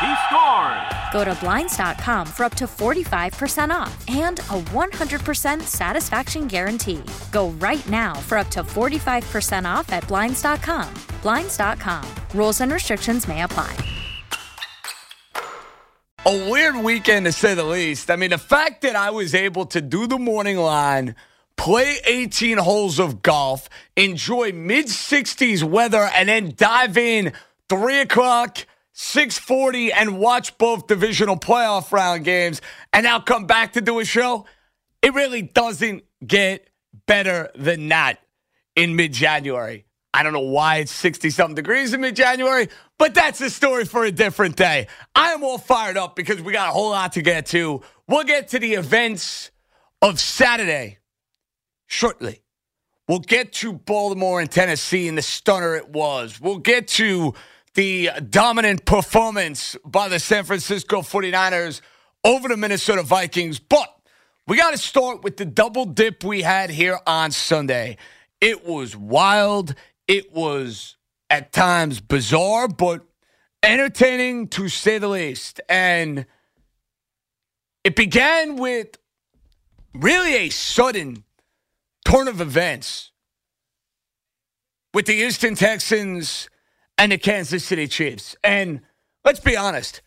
He scores. Go to Blinds.com for up to 45% off and a 100% satisfaction guarantee. Go right now for up to 45% off at Blinds.com. Blinds.com. Rules and restrictions may apply. A weird weekend to say the least. I mean, the fact that I was able to do the morning line, play 18 holes of golf, enjoy mid 60s weather, and then dive in 3 o'clock 640 and watch both divisional playoff round games and now come back to do a show, it really doesn't get better than that in mid January. I don't know why it's 60 something degrees in mid January, but that's a story for a different day. I am all fired up because we got a whole lot to get to. We'll get to the events of Saturday shortly. We'll get to Baltimore and Tennessee and the stunner it was. We'll get to the dominant performance by the San Francisco 49ers over the Minnesota Vikings. But we got to start with the double dip we had here on Sunday. It was wild. It was at times bizarre, but entertaining to say the least. And it began with really a sudden turn of events with the Houston Texans and the Kansas City Chiefs. And let's be honest,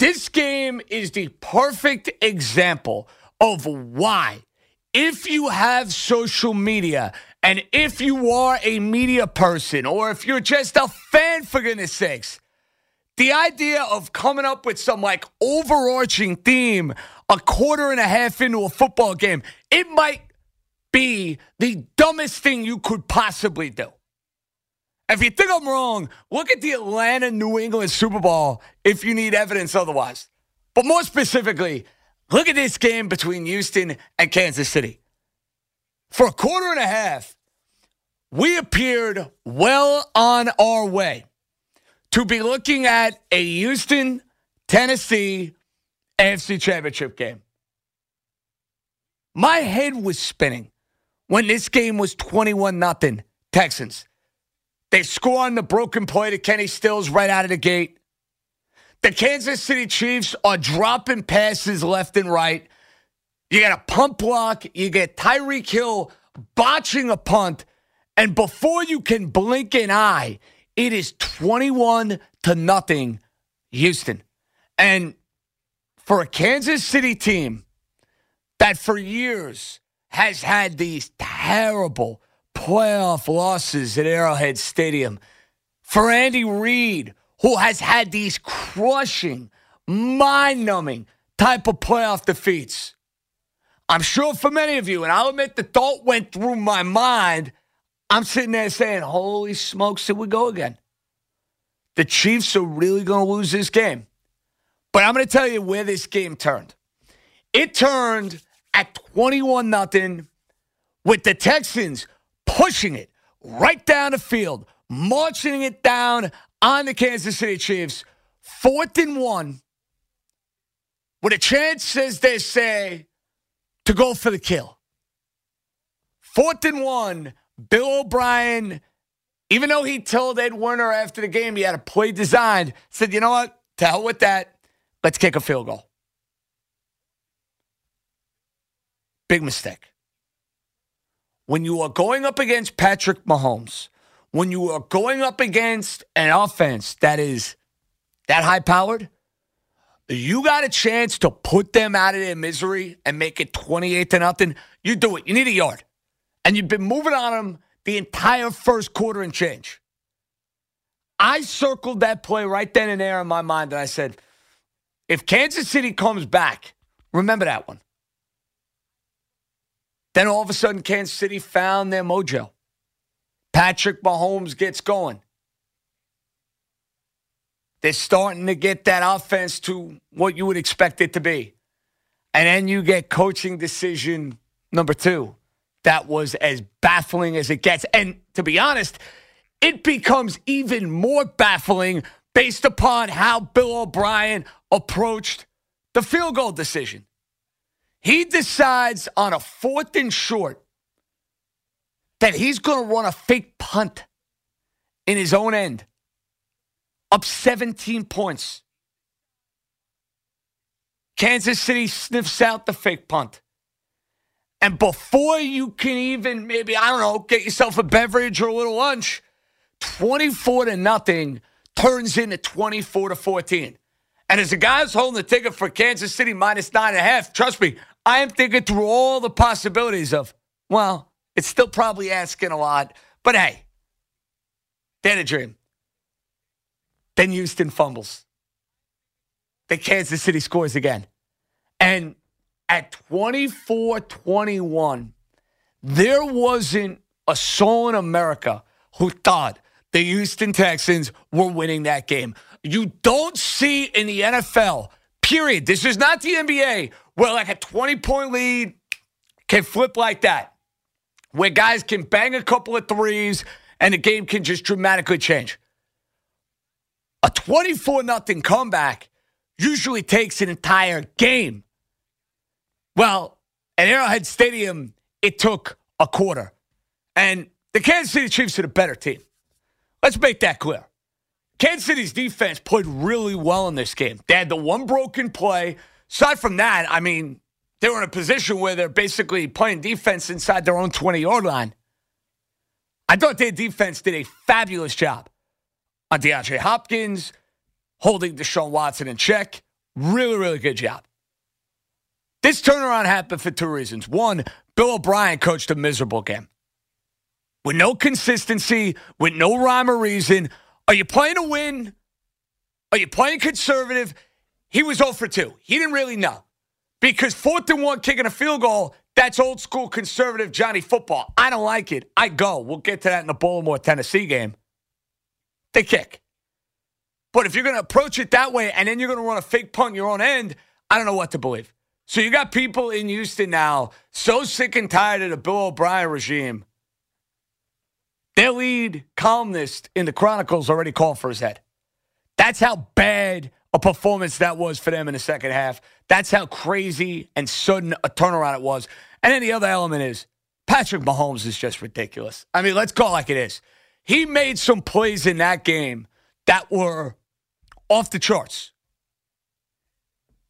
this game is the perfect example of why, if you have social media and if you are a media person or if you're just a fan, for goodness sakes, the idea of coming up with some like overarching theme a quarter and a half into a football game, it might be the dumbest thing you could possibly do. If you think I'm wrong, look at the Atlanta New England Super Bowl if you need evidence otherwise. But more specifically, look at this game between Houston and Kansas City. For a quarter and a half, we appeared well on our way to be looking at a Houston, Tennessee AFC Championship game. My head was spinning when this game was 21 nothing Texans. They score on the broken play to Kenny Stills right out of the gate. The Kansas City Chiefs are dropping passes left and right. You got a punt block. You get Tyreek Hill botching a punt. And before you can blink an eye, it is 21 to nothing Houston. And for a Kansas City team that for years has had these terrible playoff losses at Arrowhead Stadium. For Andy Reid, who has had these crushing, mind numbing type of playoff defeats. I'm sure for many of you, and I'll admit the thought went through my mind. I'm sitting there saying, Holy smokes, here we go again. The Chiefs are really going to lose this game. But I'm going to tell you where this game turned. It turned at 21 0 with the Texans pushing it right down the field, marching it down on the Kansas City Chiefs, fourth and one, with a chance, as they say, to go for the kill. Fourth and one, Bill O'Brien, even though he told Ed Werder after the game he had a play designed, said, you know what? To hell with that. Let's kick a field goal. Big mistake when you are going up against Patrick Mahomes, when you are going up against an offense that is that high powered, you got a chance to put them out of their misery and make it 28 to nothing. You do it. You need a yard. And you've been moving on them the entire first quarter and change. I circled that play right then and there in my mind and I said, if Kansas City comes back, remember that one. Then all of a sudden, Kansas City found their mojo. Patrick Mahomes gets going. They're starting to get that offense to what you would expect it to be. And then you get coaching decision number two. That was as baffling as it gets. And to be honest, it becomes even more baffling based upon how Bill O'Brien approached the field goal decision. He decides on a fourth and short that he's going to run a fake punt in his own end, up 17 points. Kansas City sniffs out the fake punt. And before you can even maybe, I don't know, get yourself a beverage or a little lunch, 24 to nothing turns into 24 to 14. And as a guy who's holding the ticket for Kansas City minus nine and a half, trust me, I am thinking through all the possibilities of, well, it's still probably asking a lot, but hey, they had a dream. Then Houston fumbles. Then Kansas City scores again. And at 24 21, there wasn't a soul in America who thought the Houston Texans were winning that game. You don't see in the NFL, period. This is not the NBA where like a 20 point lead can flip like that, where guys can bang a couple of threes and the game can just dramatically change. A 24 nothing comeback usually takes an entire game. Well, at Arrowhead Stadium, it took a quarter. And the Kansas City Chiefs are the better team. Let's make that clear. Kansas City's defense played really well in this game. They had the one broken play. Aside from that, I mean, they were in a position where they're basically playing defense inside their own 20 yard line. I thought their defense did a fabulous job on DeAndre Hopkins, holding Deshaun Watson in check. Really, really good job. This turnaround happened for two reasons. One, Bill O'Brien coached a miserable game with no consistency, with no rhyme or reason. Are you playing to win? Are you playing conservative? He was 0 for 2. He didn't really know. Because fourth and one kicking a field goal, that's old school conservative Johnny football. I don't like it. I go. We'll get to that in the Baltimore Tennessee game. They kick. But if you're going to approach it that way and then you're going to run a fake punt your own end, I don't know what to believe. So you got people in Houston now so sick and tired of the Bill O'Brien regime their lead columnist in the Chronicles already called for his head. That's how bad a performance that was for them in the second half. That's how crazy and sudden a turnaround it was. And then the other element is Patrick Mahomes is just ridiculous. I mean, let's call it like it is. He made some plays in that game that were off the charts.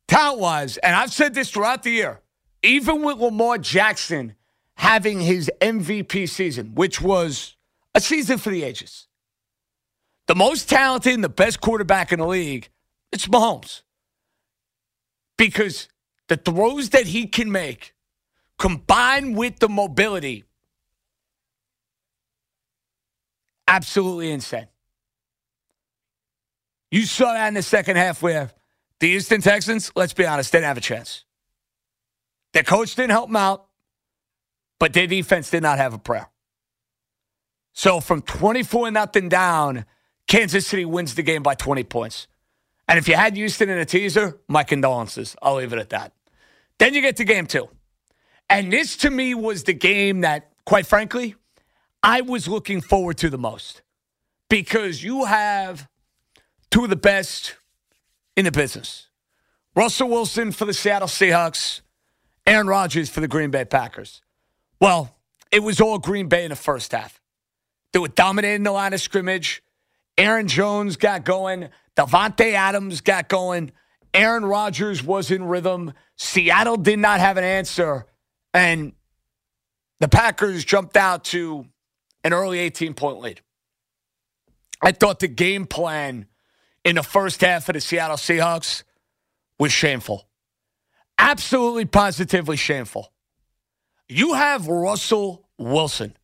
Talent wise, and I've said this throughout the year, even with Lamar Jackson having his MVP season, which was a season for the ages. The most talented and the best quarterback in the league, it's Mahomes. Because the throws that he can make, combined with the mobility, absolutely insane. You saw that in the second half where the Houston Texans, let's be honest, didn't have a chance. Their coach didn't help them out, but their defense did not have a prayer. So from 24 nothing down, Kansas City wins the game by 20 points. And if you had Houston in a teaser, my condolences. I'll leave it at that. Then you get to game two. And this to me was the game that, quite frankly, I was looking forward to the most. Because you have two of the best in the business Russell Wilson for the Seattle Seahawks, Aaron Rodgers for the Green Bay Packers. Well, it was all Green Bay in the first half. They were dominating the line of scrimmage. Aaron Jones got going. Davante Adams got going. Aaron Rodgers was in rhythm. Seattle did not have an answer. And the Packers jumped out to an early 18 point lead. I thought the game plan in the first half of the Seattle Seahawks was shameful. Absolutely, positively shameful. You have Russell Wilson,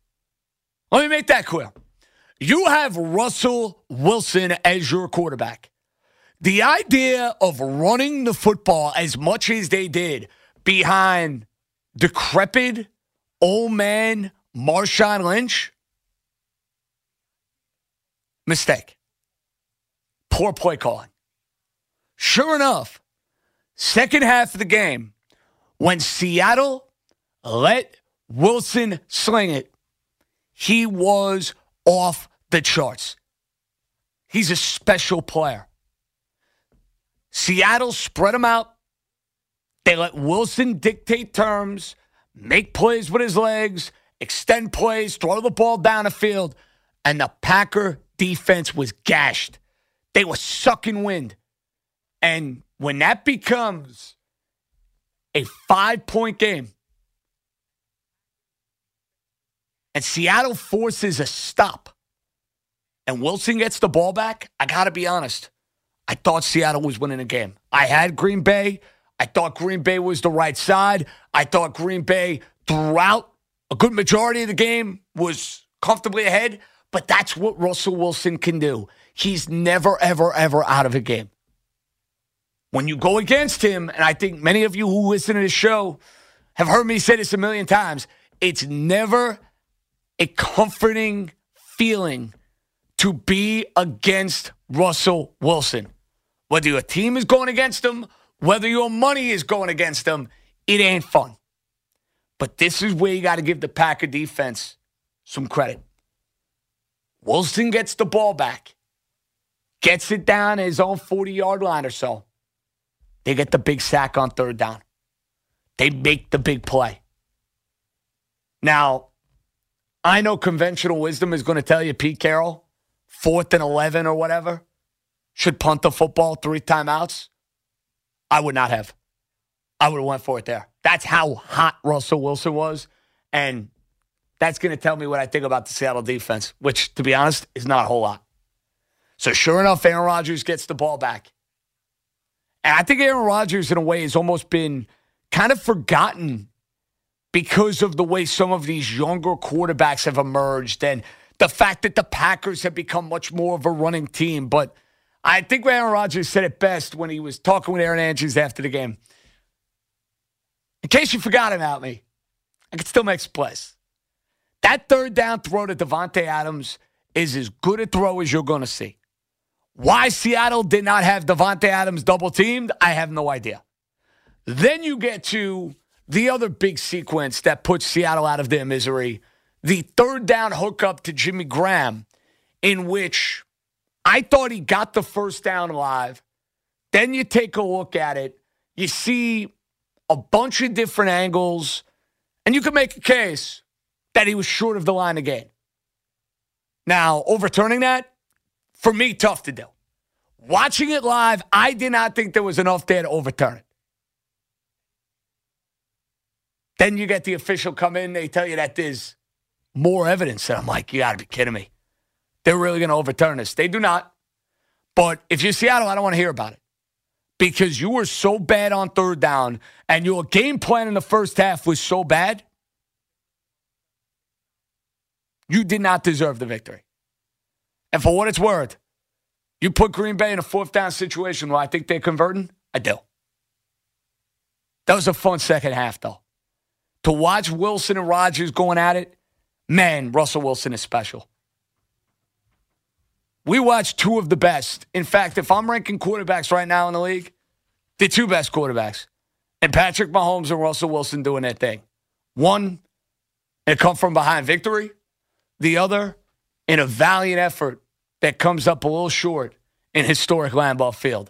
let me make that clear. You have Russell Wilson as your quarterback. The idea of running the football as much as they did behind decrepit old man Marshawn Lynch, mistake. Poor play calling. Sure enough, second half of the game, when Seattle let Wilson sling it, he was off the charts. He's a special player. Seattle spread him out. They let Wilson dictate terms, make plays with his legs, extend plays, throw the ball down the field, and the Packer defense was gashed. They were sucking wind. And when that becomes a five point game, and Seattle forces a stop, and Wilson gets the ball back, I got to be honest. I thought Seattle was winning the game. I had Green Bay. I thought Green Bay was the right side. I thought Green Bay throughout a good majority of the game was comfortably ahead, but that's what Russell Wilson can do. He's never, ever, ever out of a game. When you go against him, and I think many of you who listen to this show have heard me say this a million times, it's never a comforting feeling to be against Russell Wilson. Whether your team is going against him, whether your money is going against him, it ain't fun. But this is where you got to give the Packer defense some credit. Wilson gets the ball back, gets it down his own 40 yard line or so. They get the big sack on third down. They make the big play. Now, I know conventional wisdom is going to tell you Pete Carroll, fourth and 11 or whatever, should punt the football three timeouts. I would not have. I would have went for it there. That's how hot Russell Wilson was. And that's going to tell me what I think about the Seattle defense, which, to be honest, is not a whole lot. So, sure enough, Aaron Rodgers gets the ball back. And I think Aaron Rodgers, in a way, has almost been kind of forgotten because of the way some of these younger quarterbacks have emerged and the fact that the Packers have become much more of a running team. But I think Aaron Rodgers said it best when he was talking with Erin Andrews after the game. In case you forgot about me, I can still make plays. That third down throw to Davante Adams is as good a throw as you're going to see. Why Seattle did not have Davante Adams double teamed, I have no idea. Then you get to the other big sequence that puts Seattle out of their misery, the third down hookup to Jimmy Graham, in which I thought he got the first down live. Then you take a look at it, you see a bunch of different angles, and you can make a case that he was short of the line again. Now, overturning that, for me, tough to do. Watching it live, I did not think there was enough there to overturn it. Then you get the official come in, they tell you that there's more evidence. And I'm like, you got to be kidding me. They're really going to overturn this. They do not. But if you're Seattle, I don't want to hear about it because you were so bad on third down and your game plan in the first half was so bad. You did not deserve the victory. And for what it's worth, you put Green Bay in a fourth down situation where I think they're converting. I do. That was a fun second half, though to watch Wilson and Rodgers going at it, man, Russell Wilson is special. We watched two of the best. In fact, if I'm ranking quarterbacks right now in the league, the two best quarterbacks. And Patrick Mahomes and Russell Wilson doing that thing. One, a come from behind victory. The other, in a valiant effort that comes up a little short in historic Lambeau Field.